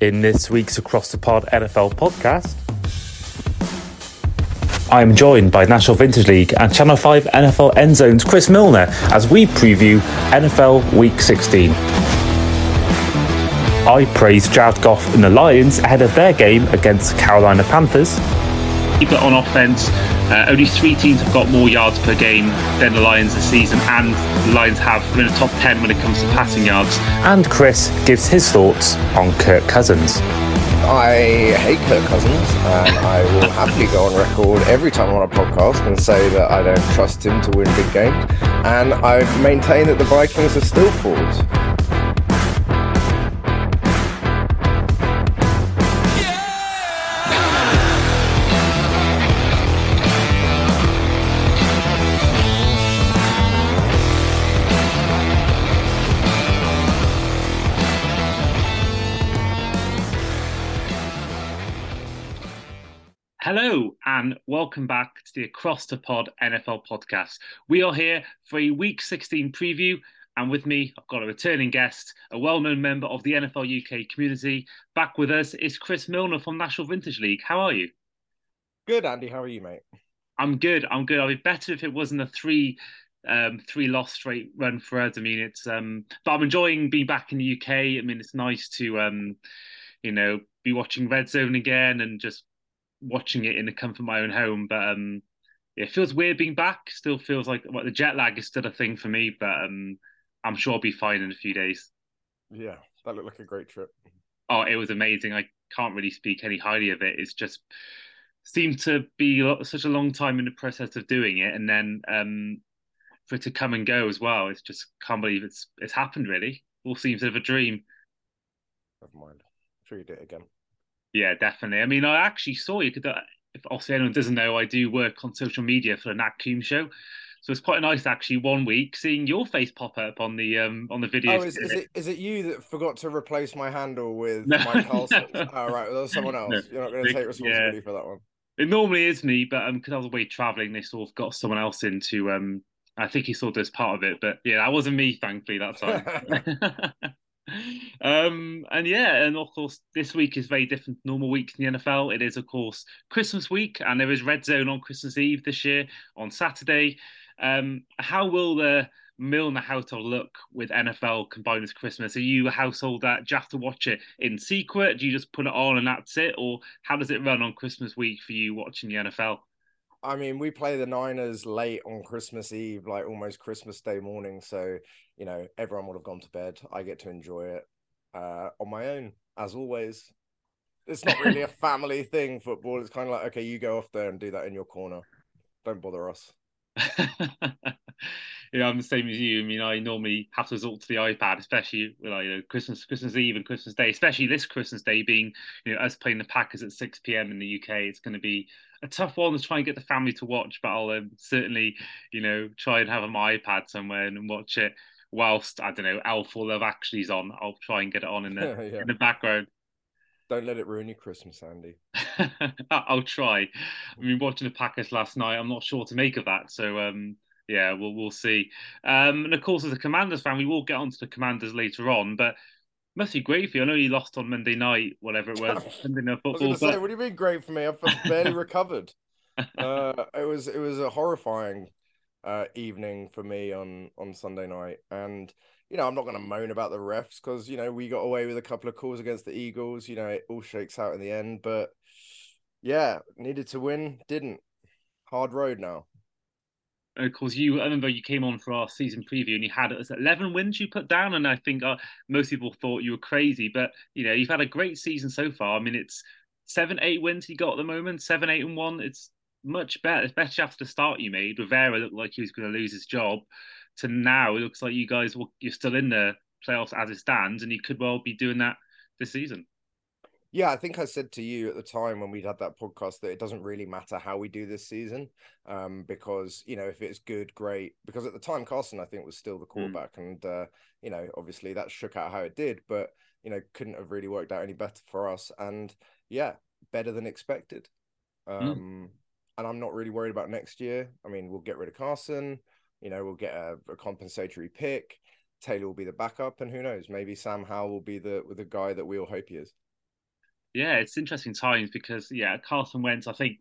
In this week's Across the Pod NFL podcast, I am joined by National Vintage League and Channel 5 NFL End Zone's Chris Milner as we preview NFL Week 16. I praise Jared Goff and the Lions ahead of their game against the Carolina Panthers. Keep it on offense. Uh, only three teams have got more yards per game than the Lions this season, and the Lions have been in the top 10 when it comes to passing yards. And Chris gives his thoughts on Kirk Cousins. I hate Kirk Cousins, and I will happily go on record every time I'm on a podcast and say that I don't trust him to win big games. And I maintain that the Vikings are still frauds. And welcome back to the Across the Pod NFL podcast. We are here for a Week 16 preview, and with me, I've got a returning guest, a well-known member of the NFL UK community. Back with us is Chris Milner from National Vintage League. How are you? Good, Andy. How are you, mate? I'm good. I'm good. I'd be better if it wasn't a three um, three loss straight run for us. I mean, it's um, but I'm enjoying being back in the UK. I mean, it's nice to um, you know, be watching Red Zone again and just watching it in the comfort of my own home. But um, yeah, it feels weird being back. Still feels like well, the jet lag is still a thing for me, but um, I'm sure I'll be fine in a few days. Yeah, that looked like a great trip. Oh, it was amazing. I can't really speak any highly of it. It's just seemed to be such a long time in the process of doing it, and then um, for it to come and go as well. It's just can't believe it's it's happened. Really, all seems of a dream. Never mind. I'm sure you did it again. Yeah, definitely. I mean, I actually saw you. Could, if obviously anyone doesn't know, I do work on social media for the Nat Coombs show. So it's quite nice actually one week seeing your face pop up on the um on the video. Oh, is, is it is it you that forgot to replace my handle with no. Mike Carlson? oh, right, well, that was someone else. No. You're not going to take responsibility yeah. for that one. It normally is me, but um, because I was away traveling, they sort of got someone else in to um. I think he saw this part of it, but yeah, that wasn't me, thankfully, that time. um, and yeah, and of course, this week is very different to normal weeks in the NFL. It is, of course, Christmas week, and there is Red Zone on Christmas Eve this year on Saturday. Um, how will the Milner household look with NFL combined with Christmas? Are you a household that do you have to watch it in secret? Do you just put it on and that's it, or how does it run on Christmas week for you watching the NFL? I mean, we play the Niners late on Christmas Eve, like almost Christmas Day morning. So, you know, everyone would have gone to bed. I get to enjoy it uh, on my own, as always. It's not really a family thing, football. It's kind of like, okay, you go off there and do that in your corner. Don't bother us. yeah, I'm the same as you. I mean, I normally have to resort to the iPad, especially like you know, Christmas, Christmas Eve, and Christmas Day. Especially this Christmas Day being, you know, us playing the Packers at 6 p.m. in the UK. It's going to be a tough one to try and get the family to watch, but I'll um, certainly, you know, try and have my iPad somewhere and watch it whilst I don't know Elf or Love Actually's on. I'll try and get it on in the yeah. in the background. Don't let it ruin your Christmas, Andy. I'll try. I mean, watching the Packers last night, I'm not sure to make of that. So, um, yeah, we'll we'll see. Um, and of course, as a Commanders fan, we will get onto the Commanders later on, but must be great for you. I know you lost on Monday night, whatever it was. Monday night football. But... Say, what do you mean great for me? I've barely recovered. Uh, it was it was a horrifying uh, evening for me on on Sunday night, and you know I'm not going to moan about the refs because you know we got away with a couple of calls against the Eagles. You know it all shakes out in the end, but yeah, needed to win, didn't. Hard road now of course, you. I remember you came on for our season preview, and you had it eleven wins you put down, and I think uh, most people thought you were crazy, but you know you've had a great season so far. I mean, it's seven, eight wins you got at the moment, seven, eight, and one. It's much better, especially after the start you made. Rivera looked like he was going to lose his job. To now, it looks like you guys will, you're still in the playoffs as it stands, and you could well be doing that this season. Yeah, I think I said to you at the time when we had that podcast that it doesn't really matter how we do this season, um, because you know if it's good, great. Because at the time, Carson I think was still the hmm. quarterback, mm. and uh, you know obviously that shook out how it did, but you know couldn't have really worked out any better for us. And yeah, better than expected. Hmm. Um, mm. And I'm not really worried about next year. I mean, we'll get rid of Carson. You know, we'll get a, a compensatory pick. Taylor will be the backup, and who knows? Maybe Sam Howell will be the the guy that we all hope he is. Yeah, it's interesting times because yeah, Carson Wentz. I think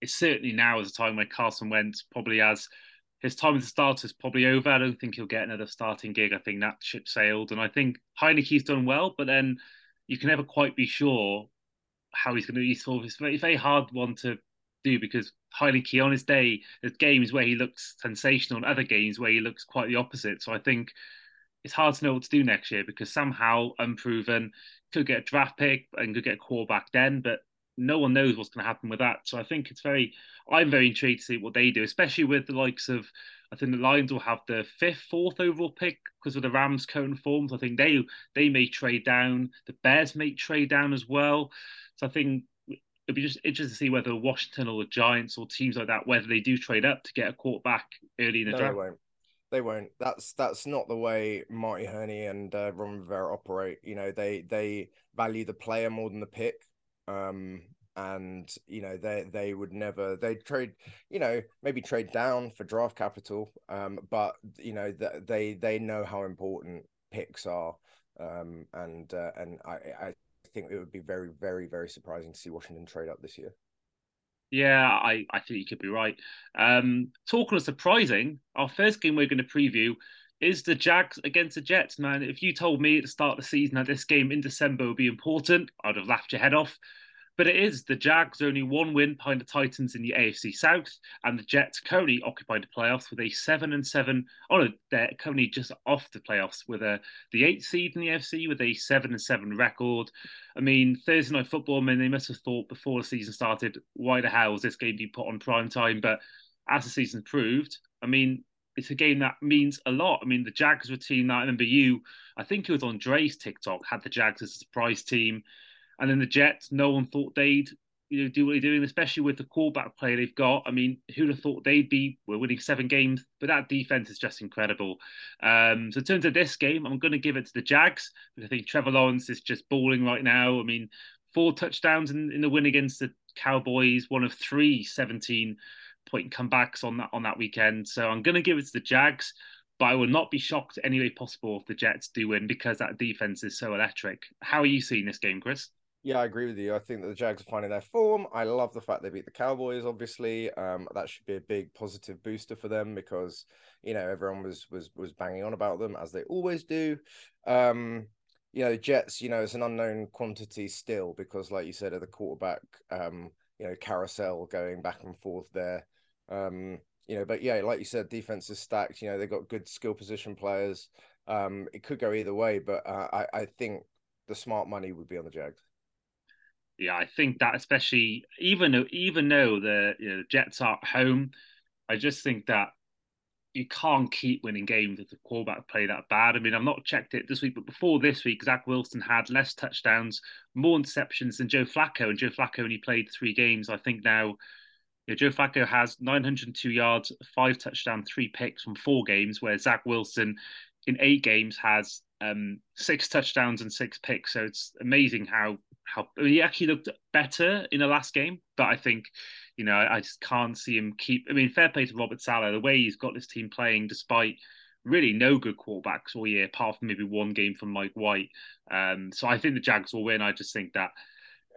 it's certainly now is a time where Carson Wentz probably has his time as a starter is probably over. I don't think he'll get another starting gig. I think that ship sailed, and I think Heinicke's done well, but then you can never quite be sure how he's going to. He's sort it's very hard one to do because Heinicke on his day, there's games where he looks sensational, and other games where he looks quite the opposite. So I think it's hard to know what to do next year because somehow unproven could get a draft pick and could get a quarterback then, but no one knows what's going to happen with that. So I think it's very, I'm very intrigued to see what they do, especially with the likes of, I think the Lions will have the fifth, fourth overall pick because of the Rams' current forms. I think they they may trade down. The Bears may trade down as well. So I think it'd be just interesting to see whether Washington or the Giants or teams like that, whether they do trade up to get a quarterback early in the no, draft. They won't. They won't. That's that's not the way Marty Hurney and uh, Ron Rivera operate. You know, they they value the player more than the pick. Um, and you know they they would never they trade you know maybe trade down for draft capital um but you know they they know how important picks are um and uh, and i i think it would be very very very surprising to see washington trade up this year yeah, I, I think you could be right. Um, talking of surprising, our first game we're going to preview is the Jags against the Jets. Man, if you told me at the start of the season that this game in December would be important, I'd have laughed your head off. But it is the Jags only one win behind the Titans in the AFC South, and the Jets currently occupy the playoffs with a seven and seven. Oh no, they're currently just off the playoffs with a the eighth seed in the AFC with a seven and seven record. I mean, Thursday night football. I mean, they must have thought before the season started, why the hell is this game being put on prime time? But as the season proved, I mean, it's a game that means a lot. I mean, the Jags were a team that I remember you, I think it was on Dre's TikTok, had the Jags as a surprise team. And then the Jets, no one thought they'd you know do what they're doing, especially with the quarterback play they've got. I mean, who'd have thought they'd be we're winning seven games, but that defense is just incredible. Um, so in terms of this game, I'm going to give it to the Jags because I think Trevor Lawrence is just balling right now. I mean, four touchdowns in, in the win against the Cowboys, one of three 17 point comebacks on that on that weekend. So I'm going to give it to the Jags but I will not be shocked any way possible if the Jets do win because that defense is so electric. How are you seeing this game, Chris? Yeah, I agree with you. I think that the Jags are finding their form. I love the fact they beat the Cowboys. Obviously, um, that should be a big positive booster for them because you know everyone was was was banging on about them as they always do. Um, you know, Jets. You know, it's an unknown quantity still because, like you said, of the quarterback, um, you know, carousel going back and forth there. Um, you know, but yeah, like you said, defense is stacked. You know, they've got good skill position players. Um, it could go either way, but uh, I I think the smart money would be on the Jags yeah, I think that especially even though even though the you know, Jets are at home, I just think that you can't keep winning games if the quarterback play that bad. I mean, I've not checked it this week, but before this week, Zach Wilson had less touchdowns, more interceptions than Joe Flacco, and Joe Flacco only played three games. I think now Joe Flacco has 902 yards, five touchdowns, three picks from four games, where Zach Wilson in eight games has um, six touchdowns and six picks. So it's amazing how how he actually looked better in the last game, but I think you know I, I just can't see him keep. I mean, fair play to Robert Saleh, the way he's got this team playing despite really no good quarterbacks all year, apart from maybe one game from Mike White. Um, so I think the Jags will win. I just think that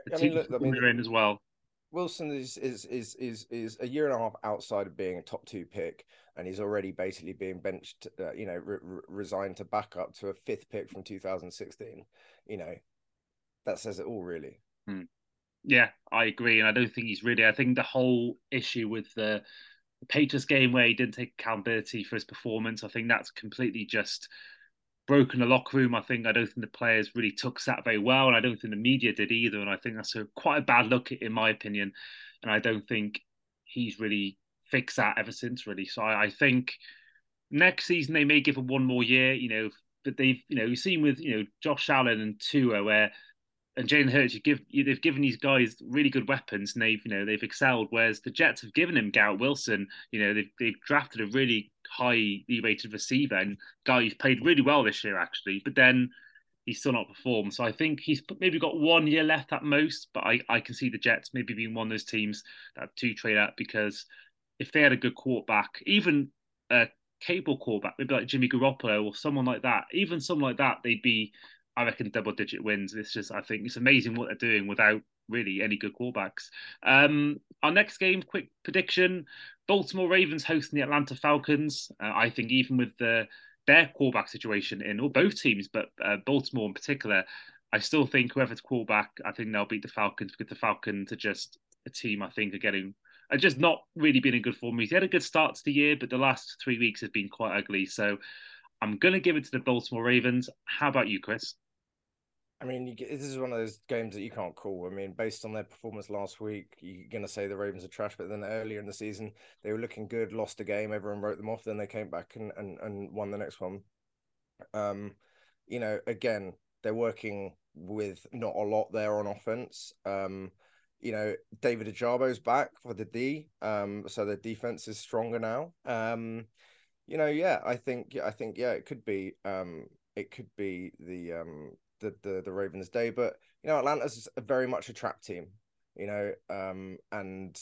the I mean, look, I mean, in as well. Wilson is, is is is is a year and a half outside of being a top two pick, and he's already basically being benched. Uh, you know, re- re- resigned to back up to a fifth pick from 2016. You know, that says it all, really. Hmm. Yeah, I agree, and I don't think he's really. I think the whole issue with the, the Patriots game where he didn't take accountability for his performance, I think that's completely just broken the locker room. I think I don't think the players really took that very well, and I don't think the media did either. And I think that's a quite a bad look, in my opinion. And I don't think he's really fixed that ever since, really. So I, I think next season they may give him one more year, you know. But they've, you know, we've seen with you know Josh Allen and Tua where and Jalen Hurts, you give you, they've given these guys really good weapons, and they've you know they've excelled. Whereas the Jets have given him Garrett Wilson. You know they've, they've drafted a really highly rated receiver and guy who's played really well this year actually, but then he's still not performed. So I think he's maybe got one year left at most. But I I can see the Jets maybe being one of those teams that to trade out because if they had a good quarterback, even a capable quarterback, maybe like Jimmy Garoppolo or someone like that, even someone like that, they'd be I reckon double digit wins. It's just I think it's amazing what they're doing without really any good quarterbacks. Um, our next game, quick prediction: Baltimore Ravens hosting the Atlanta Falcons. Uh, I think even with the their quarterback situation in or both teams, but uh, Baltimore in particular, I still think whoever's quarterback, I think they'll beat the Falcons because the Falcons are just a team I think are getting are just not really been in good form. He had a good start to the year, but the last three weeks have been quite ugly. So I'm going to give it to the Baltimore Ravens. How about you, Chris? I mean, you, this is one of those games that you can't call. I mean, based on their performance last week, you're going to say the Ravens are trash, but then earlier in the season, they were looking good, lost a game, everyone wrote them off. Then they came back and, and, and won the next one. Um, you know, again, they're working with not a lot there on offense. Um, you know, David Ojabo's back for the D, um, so the defense is stronger now. Um, you know, yeah, I think, I think, yeah, it could be, um, it could be the um the, the the Ravens' day. But you know, Atlanta's very much a trap team. You know, um, and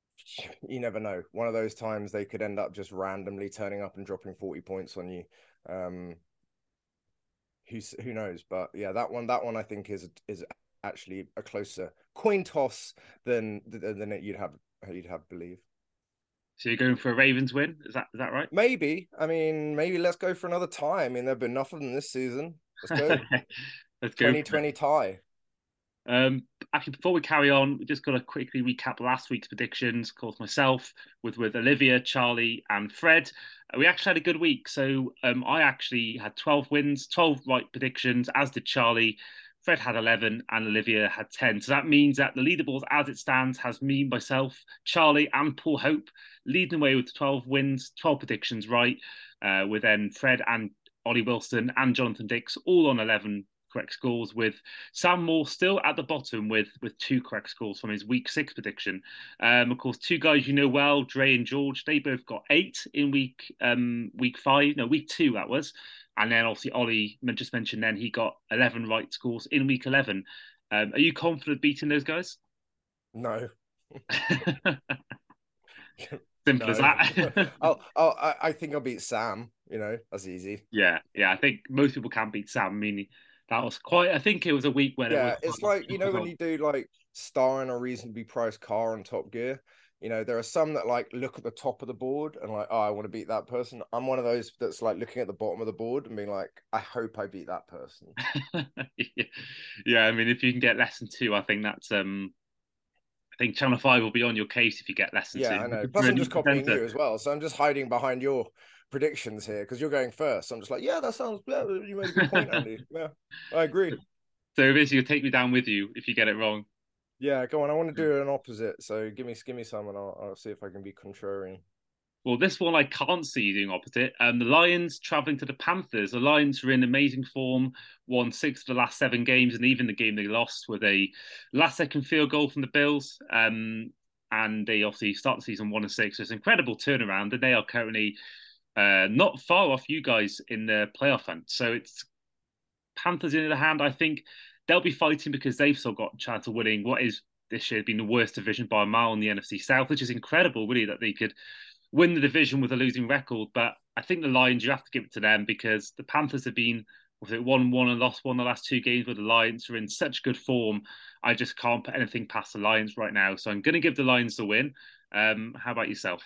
you never know. One of those times they could end up just randomly turning up and dropping forty points on you. Um, who who knows? But yeah, that one that one I think is is actually a closer coin toss than than you'd have you'd have believe. So you're going for a Ravens win? Is that is that right? Maybe. I mean, maybe let's go for another tie. I mean, there've been enough of them this season. Let's go. Let's go. 2020 tie. Um, actually, before we carry on, we just got to quickly recap last week's predictions. Of course, myself with with Olivia, Charlie, and Fred. Uh, we actually had a good week. So um, I actually had 12 wins, 12 right predictions, as did Charlie. Fred had 11 and Olivia had 10. So that means that the leaderboard as it stands has me, myself, Charlie, and Paul Hope leading the way with 12 wins, 12 predictions right, uh, with then Fred and Ollie Wilson and Jonathan Dix all on 11 correct scores with Sam Moore still at the bottom with with two correct scores from his week six prediction. Um, of course, two guys you know well, Dre and George, they both got eight in week um, week five, no week two that was, and then obviously Ollie just mentioned then he got eleven right scores in week eleven. Um, are you confident beating those guys? No. Simple no. as that. I'll, I'll, I think I'll beat Sam. You know, that's easy. Yeah, yeah. I think most people can't beat Sam. I mean, that was quite. I think it was a week when. Yeah, it it's like you know when you do like starring a reasonably priced car on Top Gear. You know, there are some that like look at the top of the board and like, oh, I want to beat that person. I'm one of those that's like looking at the bottom of the board and being like, I hope I beat that person. yeah, yeah, I mean, if you can get less than two, I think that's um I think Channel Five will be on your case if you get less than yeah, two. I know. Plus, I'm just copying you as well, so I'm just hiding behind your predictions here because you're going first. I'm just like, yeah, that sounds. Yeah, you made a good point, Andy. Yeah, I agree. So basically, you'll take me down with you if you get it wrong. Yeah, go on. I want to do an opposite. So give me, give me some, and I'll, I'll see if I can be contrarian. Well, this one I can't see you doing opposite. Um, the Lions travelling to the Panthers. The Lions are in amazing form, won six of the last seven games, and even the game they lost with a last-second field goal from the Bills. Um, and they obviously start the season one and six. So it's an incredible turnaround, and they are currently uh, not far off you guys in the playoff hunt. So it's Panthers in the hand. I think they'll be fighting because they've still got a chance of winning what is this year been the worst division by a mile in the NFC South, which is incredible, really, that they could win the division with a losing record. But I think the Lions, you have to give it to them because the Panthers have been, was it one one and lost one the last two games, where the Lions are in such good form. I just can't put anything past the Lions right now. So I'm going to give the Lions the win. Um, how about yourself?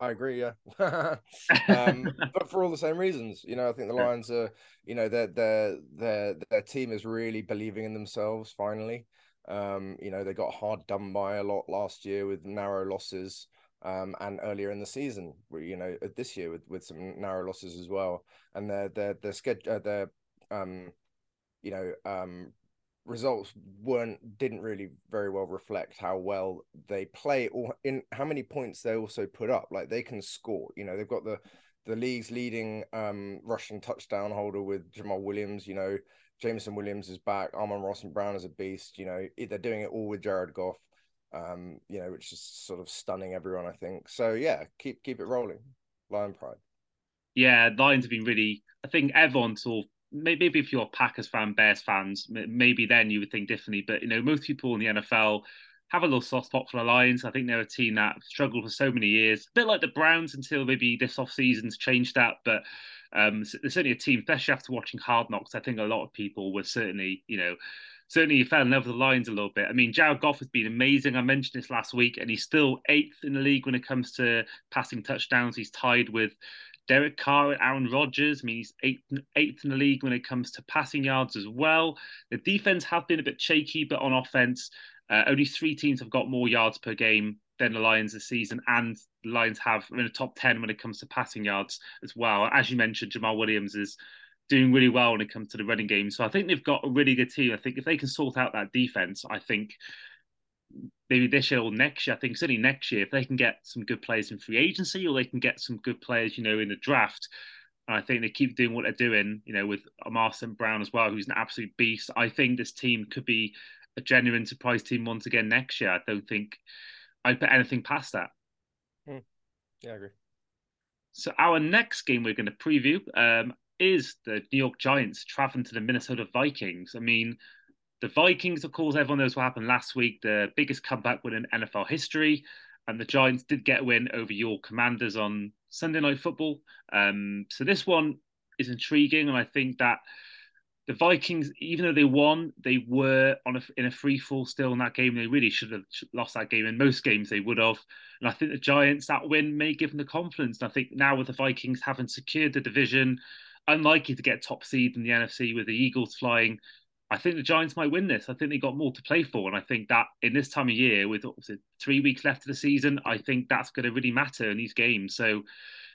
I agree, yeah. um, but for all the same reasons, you know, I think the Lions are, you know, their their their their team is really believing in themselves. Finally, um, you know, they got hard done by a lot last year with narrow losses um, and earlier in the season, you know, uh, this year with, with some narrow losses as well, and their their their schedule, uh, their um, you know, um, results weren't didn't really very well reflect how well they play or in how many points they also put up. Like they can score, you know, they've got the the league's leading um rushing touchdown holder with Jamaal Williams, you know, Jameson Williams is back, Amon-Ra St. Brown is a beast, you know, they're doing it all with Jared Goff um, you know, which is sort of stunning everyone, I think. So yeah, keep keep it rolling, Lion Pride. Yeah, Lions have been really. I think everyone sort of maybe if you're a Packers fan, Bears fans, maybe then you would think differently. But you know, most people in the NFL have a little soft spot for the Lions. I think they're a team that struggled for so many years, a bit like the Browns until maybe this off season's changed that. But Um, so there's certainly a team, especially after watching Hard Knocks. I think a lot of people were certainly, you know, certainly fell in love with the Lions a little bit. I mean, Jared Goff has been amazing. I mentioned this last week, and he's still eighth in the league when it comes to passing touchdowns. He's tied with Derek Carr and Aaron Rodgers. I mean, he's eighth, eighth in the league when it comes to passing yards as well. The defense have been a bit shaky, but on offense, uh, only three teams have got more yards per game than the Lions this season, and the Lions have in the top ten when it comes to passing yards as well. As you mentioned, Jamaal Williams is doing really well when it comes to the running game. So I think they've got a really good team. I think if they can sort out that defense, I think maybe this year or next year, I think certainly next year, if they can get some good players in free agency or they can get some good players, you know, in the draft. And I think they keep doing what they're doing, you know, with Amar St. Brown as well, who's an absolute beast. I think this team could be a genuine surprise team once again next year. I don't think I'd put anything past that. Hmm. Yeah, I agree. So our next game we're going to preview um, is the New York Giants traveling to the Minnesota Vikings. I mean, the Vikings, of course, everyone knows what happened last week, the biggest comeback win in NFL history. And the Giants did get a win over your Commanders on Sunday Night Football. Um, so this one is intriguing, and I think that the Vikings, even though they won, they were on a, in a free fall still in that game. They really should have lost that game. In most games, they would have. And I think the Giants, that win may give them the confidence. And I think now with the Vikings having secured the division, unlikely to get top seed in the NFC with the Eagles flying. I think the Giants might win this. I think they got more to play for, and I think that in this time of year, with three weeks left of the season, I think that's going to really matter in these games. So,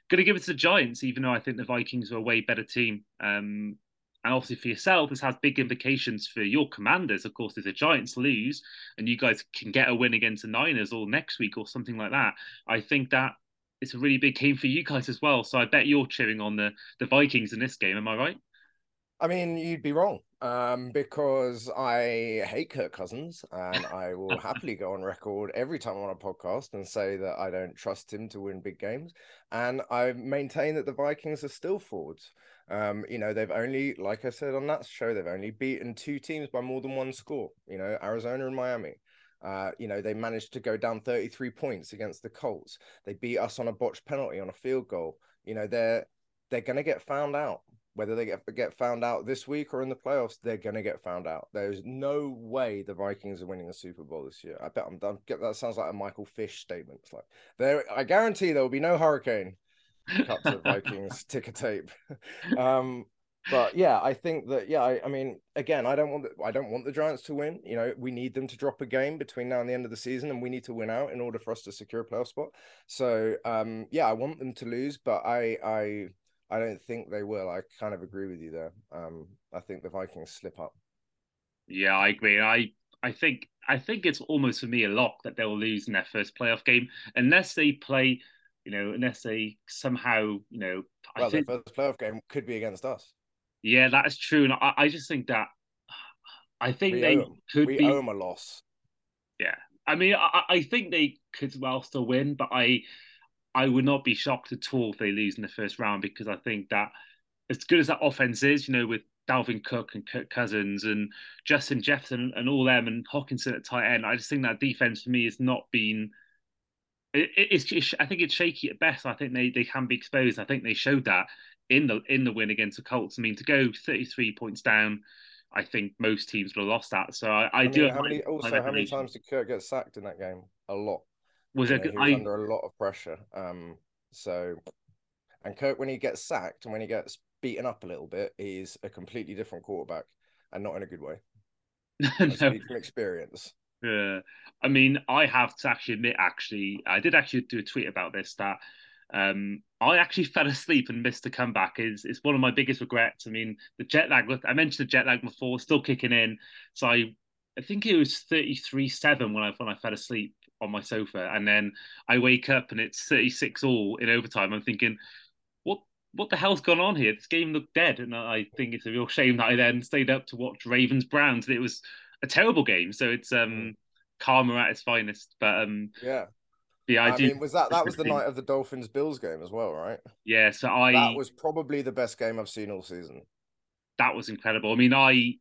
going to give it to the Giants, even though I think the Vikings are a way better team. Um, and obviously for yourself, this has big implications for your commanders. Of course, if the Giants lose and you guys can get a win against the Niners or next week or something like that, I think that it's a really big game for you guys as well. So I bet you're cheering on the the Vikings in this game. Am I right? I mean, you'd be wrong um, because I hate Kirk Cousins, and I will happily go on record every time I'm on a podcast and say that I don't trust him to win big games. And I maintain that the Vikings are still frauds. Um, you know, they've only, like I said on that show, they've only beaten two teams by more than one score. You know, Arizona and Miami. Uh, you know, they managed to go down 33 points against the Colts. They beat us on a botched penalty on a field goal. You know, they're they're gonna get found out. Whether they get get found out this week or in the playoffs, they're gonna get found out. There's no way the Vikings are winning a Super Bowl this year. I bet I'm done. That sounds like a Michael Fish statement. It's like there, I guarantee there will be no hurricane. Cut to Vikings ticker tape. um, but yeah, I think that yeah, I, I, mean, again, I don't want the, I don't want the Giants to win. You know, we need them to drop a game between now and the end of the season, and we need to win out in order for us to secure a playoff spot. So um, yeah, I want them to lose, but I I I don't think they will. I kind of agree with you there. Um, I think the Vikings slip up. Yeah, I agree. I I think I think it's almost for me a lock that they'll lose in their first playoff game unless they play. You know, unless they somehow, you know, well, I think... their first playoff game could be against us. Yeah, that is true, and I, I just think that I think we they could we be. owe them a loss. Yeah, I mean, I, I think they could well still win, but I I would not be shocked at all if they lose in the first round because I think that as good as that offense is, you know, with Dalvin Cook and Kirk Cousins and Justin Jefferson and all them and Hockenson at tight end, I just think that defense for me has not been. It, it's, it's, I think it's shaky at best. I think they, they can be exposed. I think they showed that in the in the win against the Colts. I mean, to go 33 points down, I think most teams would have lost that. So I, I, I do. how many, also, how many times did Kirk get sacked in that game? A lot. Was you it? Know, he was under a lot of pressure. Um, so, and Kirk, when he gets sacked and when he gets beaten up a little bit, he's a completely different quarterback, and not in a good way. no. experience. Yeah, I mean, I have to actually admit, actually, I did actually do a tweet about this that um, I actually fell asleep and missed the comeback. Is it's one of my biggest regrets. I mean, the jet lag. I mentioned the jet lag before, still kicking in. So I, I think it was thirty three seven when I when I fell asleep on my sofa, and then I wake up and it's thirty six all in overtime. I'm thinking, what what the hell's gone on here? This game looked dead, and I think it's a real shame that I then stayed up to watch Ravens Browns. It was a terrible game. So it's um mm. karma at its finest. But um yeah, yeah, I, I do. Mean, was that that was the night of the Dolphins Bills game as well, right? Yeah, so I that was probably the best game I've seen all season. That was incredible. I mean, I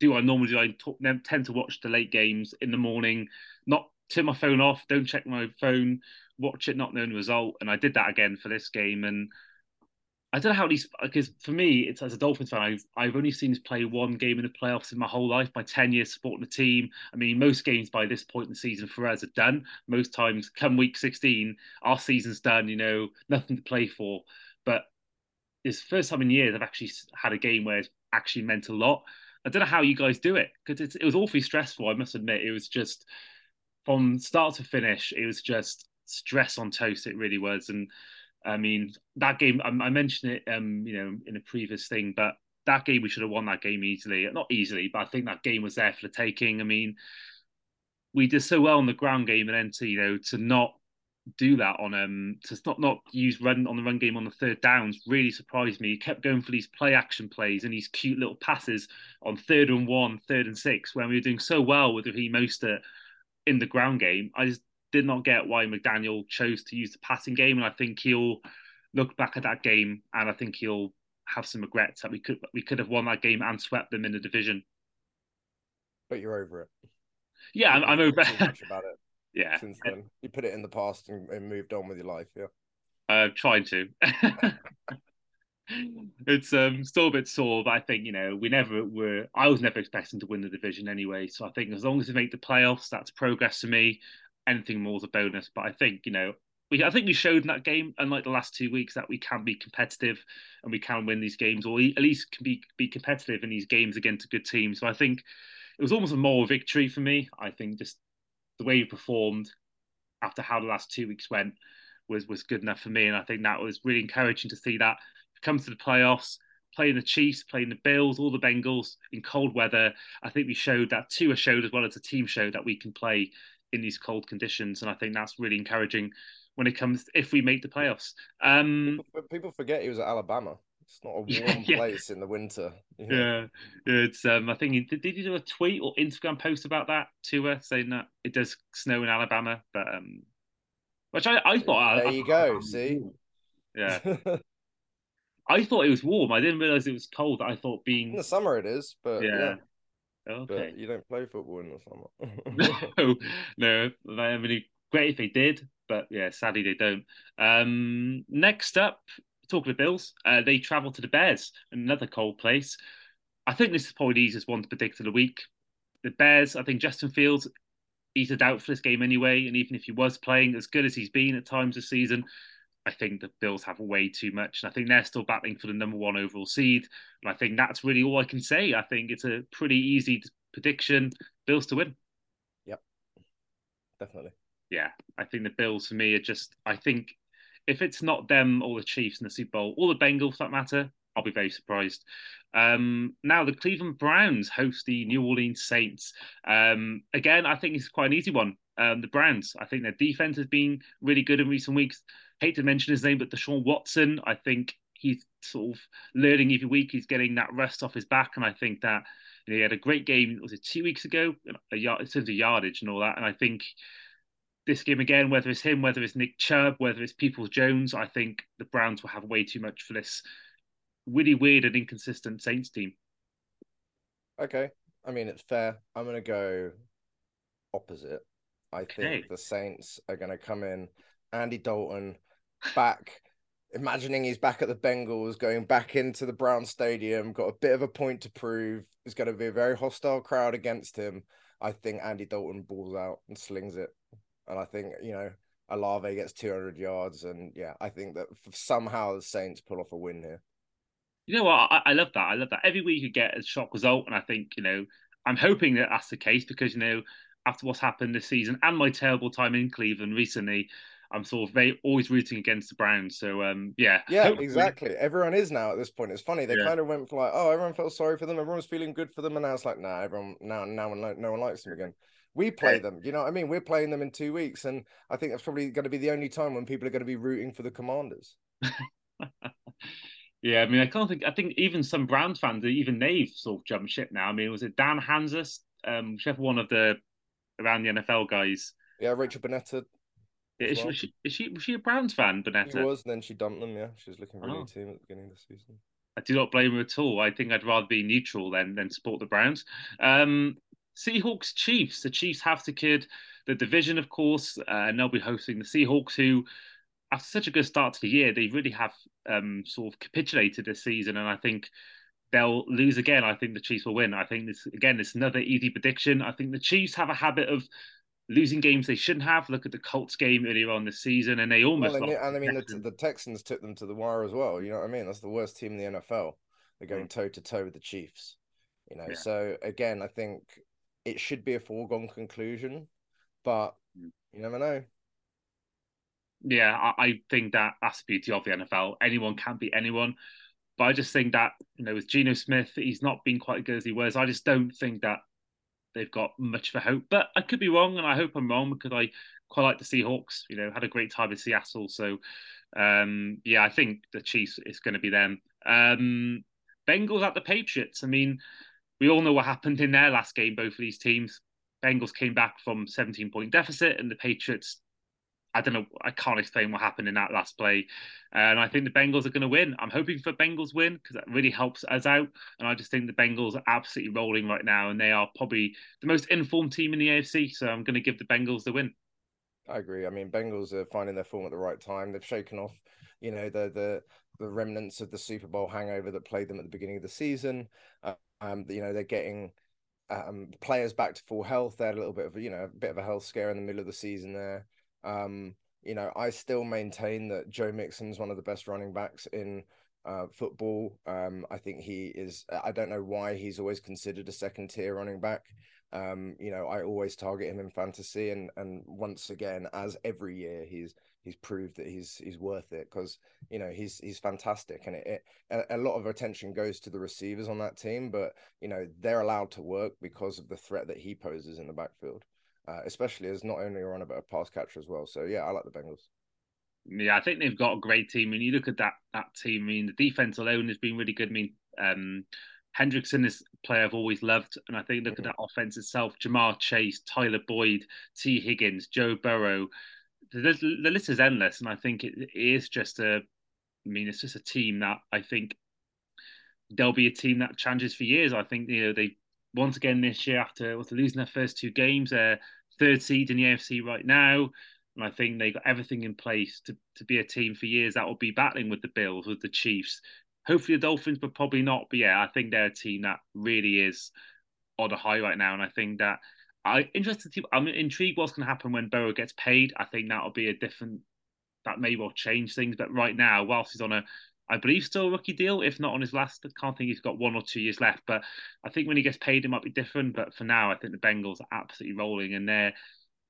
do I normally do I talk, tend to watch the late games in the morning, not turn my phone off, don't check my phone, watch it, not knowing the result, and I did that again for this game, and I don't know how these because for me, it's as a Dolphins fan, I've I've only seen us play one game in the playoffs in my whole life. My ten years supporting the team. I mean, most games by this point in the season for us are done. Most times, come week sixteen, our season's done. You know, nothing to play for. But it's first time in years I've actually had a game where it's actually meant a lot. I don't know how you guys do it because it was awfully stressful. I must admit, it was just from start to finish. It was just stress on toast. It really was, and I mean, that game, I, I mentioned it, um, you know, in a previous thing, but that game we should have won that game easily. Not easily, but I think that game was there for the taking. I mean, we did so well in the ground game and then to you know to not do that on um to not not use run on the run game on the third downs really surprised me. He kept going for these play action plays and these cute little passes on third and one, third and six when we were doing so well with Raheem Mostert in the ground game. I just did not get why McDaniel chose to use the passing game, and I think he'll look back at that game and I think he'll have some regrets that we could we could have won that game and swept them in the division. But you're over it. Yeah, I'm, I'm over much about it. Yeah, since then you put it in the past and, and moved on with your life. Yeah, uh, trying to. it's um still a bit sore, but I think you know we never were. I was never expecting to win the division anyway, so I think as long as we make the playoffs, that's progress to me anything more is a bonus. But I think you know we I think we showed in that game, unlike the last two weeks, that we can be competitive and we can win these games, or at least can be be competitive in these games against a good team. So I think it was almost a moral victory for me. I think just the way we performed after how the last two weeks went was was good enough for me, and I think that was really encouraging to see that come to the playoffs. Playing the Chiefs, playing the Bills, all the Bengals in cold weather. I think we showed that Tua showed as well as a team showed that we can play in these cold conditions, and I think that's really encouraging when it comes if we make the playoffs. Um, people, people forget he was at Alabama. It's not a warm yeah. place in the winter. Yeah, it's. Um, I think did. Did you do a tweet or Instagram post about that to her saying that it does snow in Alabama? But um, which I, I thought. There I, you I go. See. Yeah. I thought it was warm. I didn't realize it was cold. I thought being in the summer it is, but yeah. yeah. Okay. But you don't play football in the summer. no, no. I mean, great if they did, but yeah, sadly they don't. Um, next up, talking of the Bills, uh, they travel to the Bears, another cold place. I think this is probably the easiest one to predict of the week. The Bears, I think Justin Fields, he's a doubt for this game anyway, and even if he was playing as good as he's been at times this season, I think the Bills have way too much. And I think they're still battling for the number one overall seed. And I think that's really all I can say. I think it's a pretty easy prediction. Bills to win. Yep. Definitely. Yeah. I think the Bills for me are just I think if it's not them or the Chiefs in the Super Bowl, or the Bengals for that matter, I'll be very surprised. Um, now the Cleveland Browns host the New Orleans Saints. Um, again, I think it's quite an easy one. Um, the Browns, I think their defense has been really good in recent weeks hate to mention his name, but Deshaun Watson, I think he's sort of learning every week. He's getting that rest off his back, and I think that you know, he had a great game. Was it two weeks ago? A yard in terms of yardage and all that, and I think this game again, whether it's him, whether it's Nick Chubb, whether it's Peoples Jones, I think the Browns will have way too much for this really weird and inconsistent Saints team. Okay, I mean it's fair. I'm going to go opposite. I okay. think the Saints are going to come in. Andy Dalton back. Imagining he's back at the Bengals, going back into the Brown Stadium, got a bit of a point to prove. There's going to be a very hostile crowd against him. I think Andy Dalton balls out and slings it, and I think you know Olave gets 200 yards, and yeah, I think that somehow the Saints pull off a win here. You know what? I, I love that. I love that. Every week you get a shock result, and I think you know I'm hoping that that's the case because you know after what's happened this season and my terrible time in Cleveland recently, I'm sort of very always rooting against the Browns. So um, yeah, yeah, Hopefully. exactly. Everyone is now at this point. It's funny they yeah. kind of went for like, oh, everyone felt sorry for them. Everyone was feeling good for them, and now it's like, nah, everyone now now no one likes them again. We play them, you know what I mean? We're playing them in two weeks, and I think that's probably going to be the only time when people are going to be rooting for the Commanders. yeah, I mean, I can't think. I think even some Browns fans, even they've sort of jumped ship now. I mean, was it Dan Hanzus, um, whichever one of the around the NFL guys? Yeah, Rachel Bonnetta is, well. she, is she was she a Browns fan, Bonnetta? She was, then she dumped them. Yeah, she was looking for oh. a new team at the beginning of the season. I do not blame her at all. I think I'd rather be neutral than than support the Browns. Um, Seahawks Chiefs. The Chiefs have secured the division, of course, uh, and they'll be hosting the Seahawks, who after such a good start to the year, they really have um, sort of capitulated this season, and I think they'll lose again. I think the Chiefs will win. I think this again, it's another easy prediction. I think the Chiefs have a habit of losing games they shouldn't have. Look at the Colts game earlier on this season, and they almost. Well, and, and, I mean, the, the, Texans took them to the wire as well. You know what I mean? That's the worst team in the NFL. They're going toe to toe with the Chiefs. You know, yeah. so again, I think it should be a foregone conclusion, but mm. you never know. Yeah, I, I think that that's the beauty of the NFL. Anyone can beat anyone. But I just think that, you know, with Geno Smith, he's not been quite as good as he was. I just don't think that they've got much of a hope. But I could be wrong, and I hope I'm wrong because I quite like the Seahawks. You know, had a great time in Seattle. So, um, yeah, I think the Chiefs is going to be them. Um, Bengals at the Patriots. I mean, we all know what happened in their last game, both of these teams. Bengals came back from 17 point deficit, and the Patriots I don't know. I can't explain what happened in that last play, and I think the Bengals are going to win. I'm hoping for Bengals win because that really helps us out, and I just think the Bengals are absolutely rolling right now, and they are probably the most informed team in the AFC. So I'm going to give the Bengals the win. I agree. I mean, Bengals are finding their form at the right time. They've shaken off, you know, the the the remnants of the Super Bowl hangover that played them at the beginning of the season. Uh, um, you know, they're getting um, players back to full health. They had a little bit of, you know, a bit of a health scare in the middle of the season there. Um, you know, I still maintain that Joe Mixon's one of the best running backs in uh, football. Um, I think he is. I don't know why he's always considered a second tier running back. Um, you know, I always target him in fantasy, and and once again, as every year, he's he's proved that he's he's worth it because you know he's he's fantastic, and it, it a, a lot of attention goes to the receivers on that team, but you know they're allowed to work because of the threat that he poses in the backfield uh, especially as not only a runner but a pass catcher as well. So yeah, I like the Bengals. Yeah, I think they've got a great team. And you look at that that team. I mean, the defense alone has been really good. I mean, um, Hendrickson is a player I've always loved, and I think look mm-hmm. at that offense itself: Ja'Marr Chase, Tyler Boyd, Tee Higgins, Joe Burrow. The, the list is endless, and I think it, it is just a. I mean, it's just a team that I think there'll be a team that challenges for years. I think you know they once again this year after losing their first two games, they're third seed in the AFC right now. And I think they've got everything in place to, to be a team for years that will be battling with the Bills, with the Chiefs. Hopefully the Dolphins, but probably not. But yeah, I think they're a team that really is on a high right now. And I think that I interested to, I'm intrigued what's going to happen when Burrow gets paid. I think that'll be a different that may well change things. But right now, whilst he's on a I believe still a rookie deal, if not on his last. I can't think he's got one or two years left. But I think when he gets paid, it might be different. But for now, I think the Bengals are absolutely rolling, and they're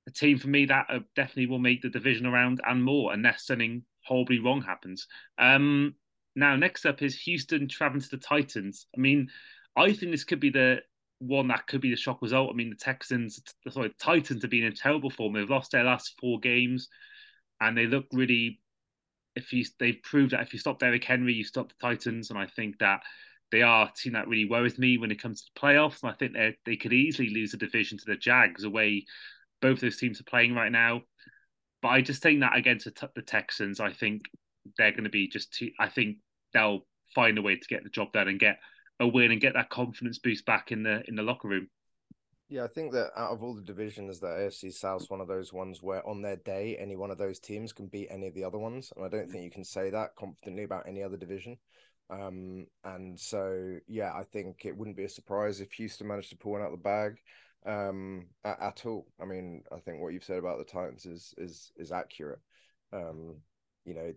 a team for me that uh, definitely will make the division around and more, unless something horribly wrong happens. Um, now, next up is Houston traveling to the Titans. I mean, I think this could be the one that could be the shock result. I mean, the Texans, sorry, Titans have been in terrible form. They've lost their last four games, and they look really if you they've proved that if you stop Derrick Henry, you stop the Titans, and I think that they are a team that really worries me when it comes to the playoffs. And I think they they could easily lose the division to the Jags away. Both those teams are playing right now, but I just think that against the Texans, I think they're going to be just. Too, I think they'll find a way to get the job done and get a win and get that confidence boost back in the in the locker room. Yeah, I think that out of all the divisions, that AFC South's one of those ones where on their day, any one of those teams can beat any of the other ones. And I don't think you can say that confidently about any other division. Um, and so, yeah, I think it wouldn't be a surprise if Houston managed to pull one out of the bag um, at, at, all. I mean, I think what you've said about the Titans is is is accurate. Um, you know,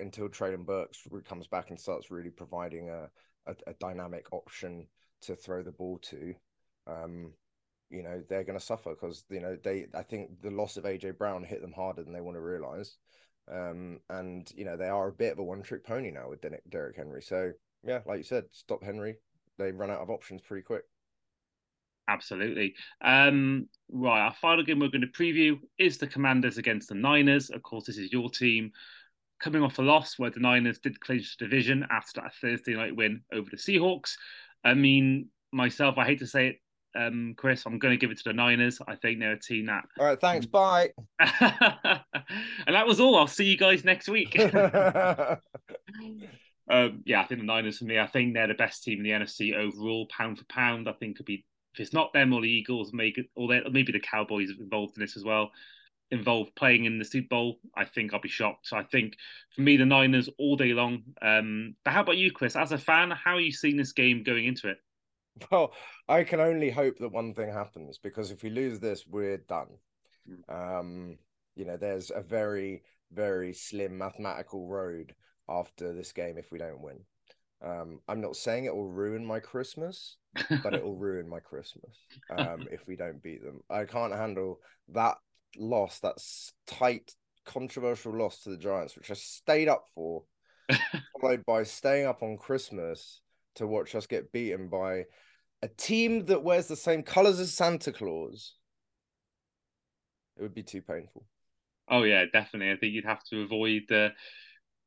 until Treylon Burks comes back and starts really providing a, a, a dynamic option to throw the ball to, um, you know they're going to suffer because you know they I think the loss of AJ Brown hit them harder than they want to realize, um, and you know they are a bit of a one trick pony now with Derrick Henry. So yeah, like you said, stop Henry. They run out of options pretty quick. Absolutely. Um, right, our final game we're going to preview is the Commanders against the Niners. Of course, this is your team coming off a loss where the Niners did clinch the division after that Thursday night win over the Seahawks. I mean, myself, I hate to say it, um, Chris. I'm going to give it to the Niners. I think they're a team that. All right, thanks. Bye. and that was all. I'll see you guys next week. um, yeah, I think the Niners for me. I think they're the best team in the NFC overall, pound for pound. I think could be if it's not them or the Eagles, maybe or maybe the Cowboys involved in this as well. involved playing in the Super Bowl, I think I'll be shocked. So I think for me, the Niners all day long. Um, but how about you, Chris? As a fan, how are you seeing this game going into it? Well, I can only hope that one thing happens because if we lose this, we're done. Mm. Um, you know, there's a very, very slim mathematical road after this game if we don't win. Um, I'm not saying it will ruin my Christmas, but it will ruin my Christmas um, if we don't beat them. I can't handle that loss, that tight, controversial loss to the Giants, which I stayed up for, followed by staying up on Christmas to watch us get beaten by a team that wears the same colors as Santa Claus. It would be too painful. Oh yeah, definitely. I think you'd have to avoid the.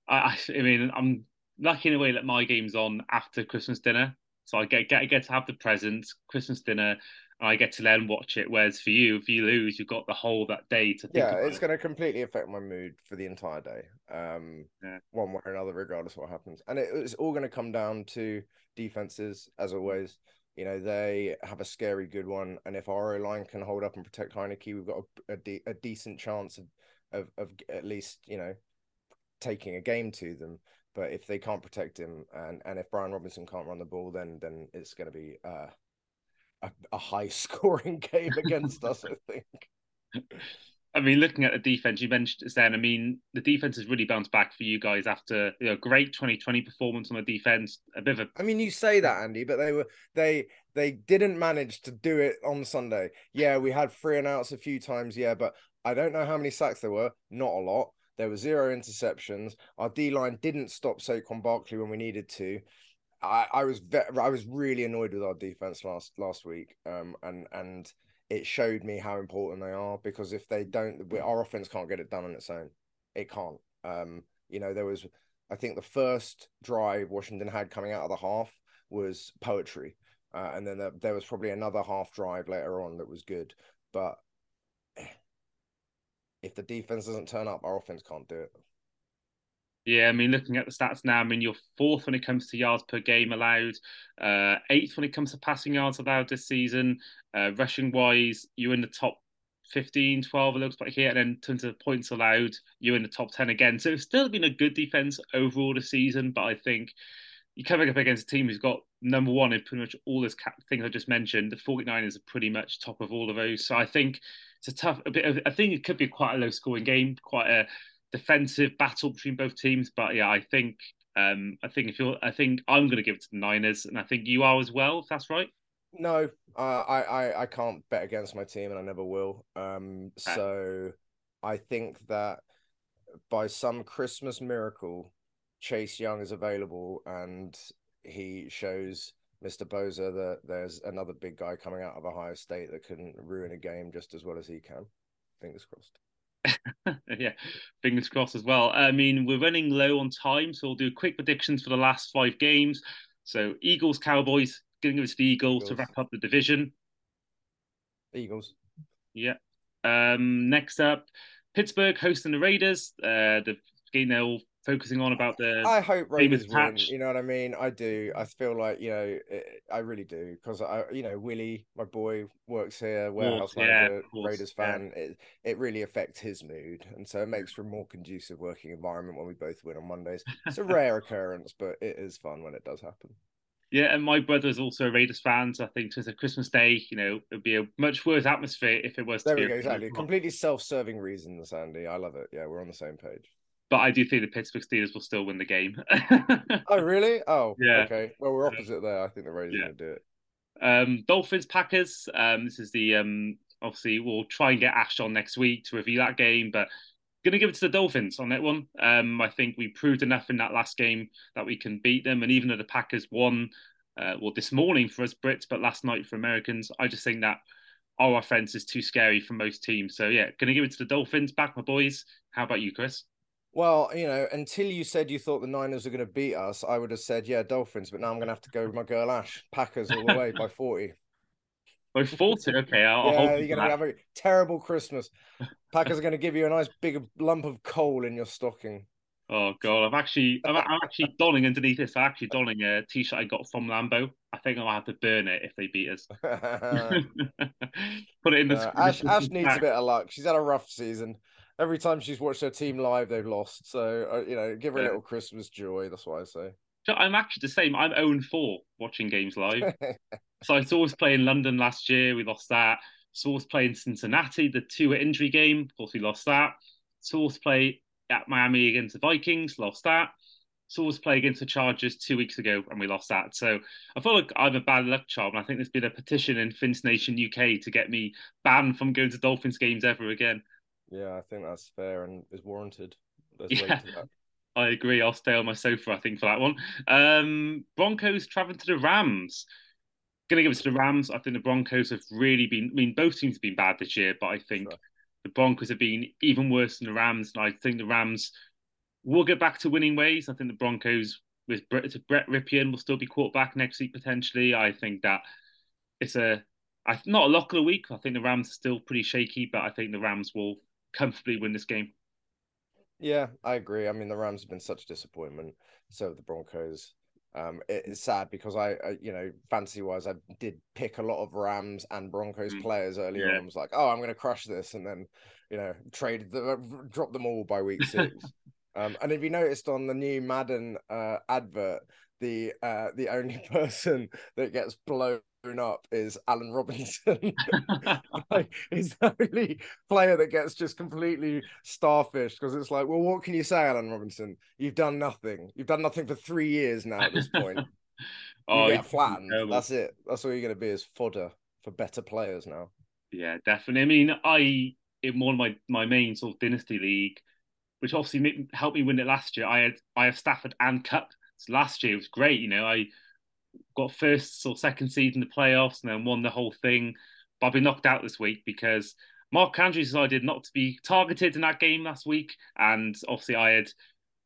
I, I mean, I'm lucky in a way that my game's on after Christmas dinner, so I get get get to have the presents, Christmas dinner, I get to then watch it. Whereas for you, if you lose, you've got the whole that day to think. Yeah, it's going to completely affect my mood for the entire day, um, yeah. one way or another, regardless of what happens. And it, it's all going to come down to defenses, as always. You know, they have a scary good one, and if our line can hold up and protect Heinicke, we've got a, a, de- a decent chance of, of of at least you know taking a game to them. But if they can't protect him, and and if Brian Robinson can't run the ball, then then it's going to be uh, a, a high scoring game against us, I think. I mean, looking at the defense, you mentioned it then. I mean, the defense has really bounced back for you guys after you know great 2020 performance on the defense. A bit of a. I mean, you say that, Andy, but they were they they didn't manage to do it on Sunday. Yeah, we had three and outs a few times. Yeah, but I don't know how many sacks there were. Not a lot. There were zero interceptions. Our D line didn't stop Saquon Barkley when we needed to. I, I was ve- I was really annoyed with our defense last last week, um, and and it showed me how important they are because if they don't, our offense can't get it done on its own. It can't. Um, you know, there was, I think the first drive Washington had coming out of the half was poetry, uh, and then there, there was probably another half drive later on that was good, but if the defense doesn't turn up, our offense can't do it. Yeah, I mean, looking at the stats now, I mean, you're fourth when it comes to yards per game allowed, uh, eighth when it comes to passing yards allowed this season. Uh, rushing wise, you're in the top 15, 12, it looks like here. And then in terms of points allowed, you're in the top 10 again. So it's still been a good defense overall this season, but I think you're coming up against a team who's got number one in pretty much all those things I just mentioned. The 49ers are pretty much top of all of those. So I think it's a tough, a bit of, I think it could be quite a low scoring game, quite a defensive battle between both teams. But yeah, I think um, I think if you're, I think I'm going to give it to the Niners, and I think you are as well. If that's right. No, uh, I, I I can't bet against my team, and I never will. Um, so I think that by some Christmas miracle, Chase Young is available, and he shows Mr. Bosa that there's another big guy coming out of Ohio State that can ruin a game just as well as he can. Fingers crossed. yeah, fingers crossed as well. I mean, we're running low on time, so we'll do quick predictions for the last five games. So, Eagles, Cowboys, giving it to the Eagles, Eagles, to wrap up the division. Eagles. Yeah. Um, next up, Pittsburgh hosting the Raiders. Uh, the game they'll focusing on about the. I hope Raiders win. You know what I mean? I do. I feel like you know, it, I really do because I, you know, Willie, my boy, works here, warehouse manager, yeah, Raiders fan. Yeah. It it really affects his mood, and so it makes for a more conducive working environment when we both win on Mondays. It's a rare occurrence, but it is fun when it does happen. Yeah, and my brother is also a Raiders fan, so I think it's a Christmas Day, you know, it'd be a much worse atmosphere if it was. There we go, exactly. Completely self-serving reasons, Andy. I love it. Yeah, we're on the same page but I do think the Pittsburgh Steelers will still win the game. oh, really? Oh, yeah. Okay. Well, we're opposite there. I think the Raiders yeah. going to do it. Um, Dolphins Packers. Um, this is the um, obviously we'll try and get Ash on next week to review that game, but going to give it to the Dolphins on that one. Um, I think we proved enough in that last game that we can beat them, and even though the Packers won, uh, well, this morning for us Brits, but last night for Americans, I just think that our offense is too scary for most teams. So yeah, going to give it to the Dolphins. Back my boys. How about you, Chris? Well, you know, until you said you thought the Niners were going to beat us, I would have said, yeah, Dolphins. But now I'm going to have to go with my girl Ash. Packers all the way by 40. By 40? Okay. I'll, yeah, you're going to have a terrible Christmas. Packers are going to give you a nice big lump of coal in your stocking. Oh god, I'm actually I'm, I'm actually donning underneath this. I'm actually donning a t-shirt I got from Lambeau. I think I'll have to burn it if they beat us. Put it in the. Uh, Ash, Ash needs a bit of luck. She's had a rough season. Every time she's watched her team live, they've lost. So uh, you know, give her a little Christmas joy. That's what I say. So I'm actually the same. I'm own 4 watching games live. so I saw us play in London last year. We lost that. Saw us play in Cincinnati, the two injury game. Of course, we lost that. Saw us play at Miami against the Vikings, lost that. Saw us play against the Chargers two weeks ago, and we lost that. So I feel like I'm a bad luck charm, and I think there's been a petition in Finns Nation UK to get me banned from going to Dolphins games ever again. Yeah, I think that's fair and is warranted. Let's yeah. I agree. I'll stay on my sofa, I think, for that one. Um, Broncos traveling to the Rams. Going to give it to the Rams. I think the Broncos have really been, I mean, both teams have been bad this year, but I think sure. the Broncos have been even worse than the Rams. And I think the Rams will get back to winning ways. I think the Broncos, with Brett, Brett Rypien, will still be quarterback next week potentially. I think that it's a, I, not a lock of the week. I think the Rams are still pretty shaky, but I think the Rams will comfortably win this game. Yeah, I agree. I mean, the Rams have been such a disappointment. So the Broncos. Um, it's sad because I, I, you know, fantasy wise, I did pick a lot of Rams and Broncos mm. players earlier yeah. on. I was like, oh, I'm going to crush this, and then, you know, traded the, dropped them all by week six. um, and if you noticed on the new Madden uh, advert, the uh, the only person that gets blown up is Allen Robinson. like, he's the only player that gets just completely starfish because it's like, well, what can you say, Allen Robinson? You've done nothing. You've done nothing for three years now at this point. oh, you get flattened. That's it. That's all you're going to be is fodder for better players now. Yeah, definitely. I mean, I in one of my my main sort of dynasty league, which obviously helped me win it last year. I had I have Stafford and Kupp. So last year it was great. You know, I got first or second seed in the playoffs and then won the whole thing. But I've been knocked out this week because Mark Andrews decided not to be targeted in that game last week, and obviously I had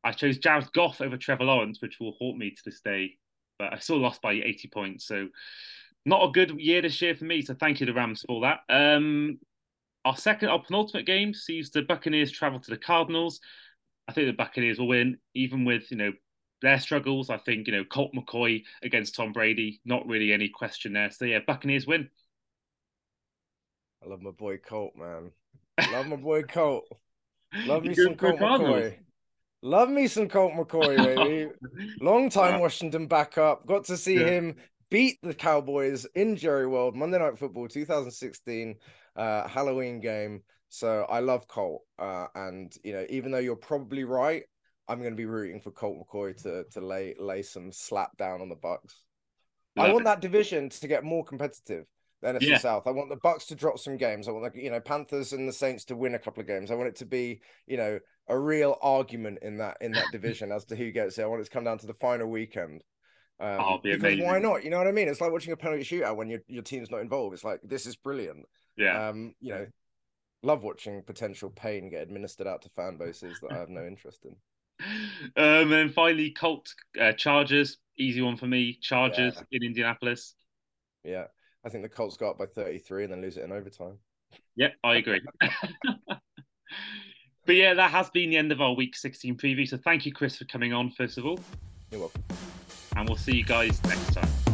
I chose Jared Goff over Trevor Lawrence, which will haunt me to this day. But I still lost by 80 points, so not a good year this year for me. So thank you, to Rams, for that. Um, our second, our penultimate game sees the Buccaneers travel to the Cardinals. I think the Buccaneers will win, even with you know their struggles. I think, you know, Colt McCoy against Tom Brady, not really any question there. So, yeah, Buccaneers win. I love my boy Colt, man. Love my boy Colt. Love me some Colt McCoy. Love me some Colt McCoy, baby. Long time Washington backup. Got to see yeah. him beat the Cowboys in Jerry World Monday Night Football 2016 uh, Halloween game. So I love Colt. Uh, and, you know, even though you're probably right, I'm going to be rooting for Colt McCoy to to lay lay some slap down on the Bucs. I want that division to get more competitive. The NFC yeah. South. I want the Bucs to drop some games. I want the you know Panthers and the Saints to win a couple of games. I want it to be you know a real argument in that in that division as to who gets it. I want it to come down to the final weekend. Um, oh, be because amazing. why not? You know what I mean? It's like watching a penalty shootout when your your team's not involved. It's like this is brilliant. Yeah. Um, you know, love watching potential pain get administered out to fan bases that I have no interest in. Um, and then finally, Colt uh, Chargers, easy one for me. Chargers yeah. in Indianapolis. Yeah, I think the Colts go up by 33 and then lose it in overtime. Yeah, I agree. but yeah, that has been the end of our week 16 preview. So thank you, Chris, for coming on, first of all. You're welcome. And we'll see you guys next time.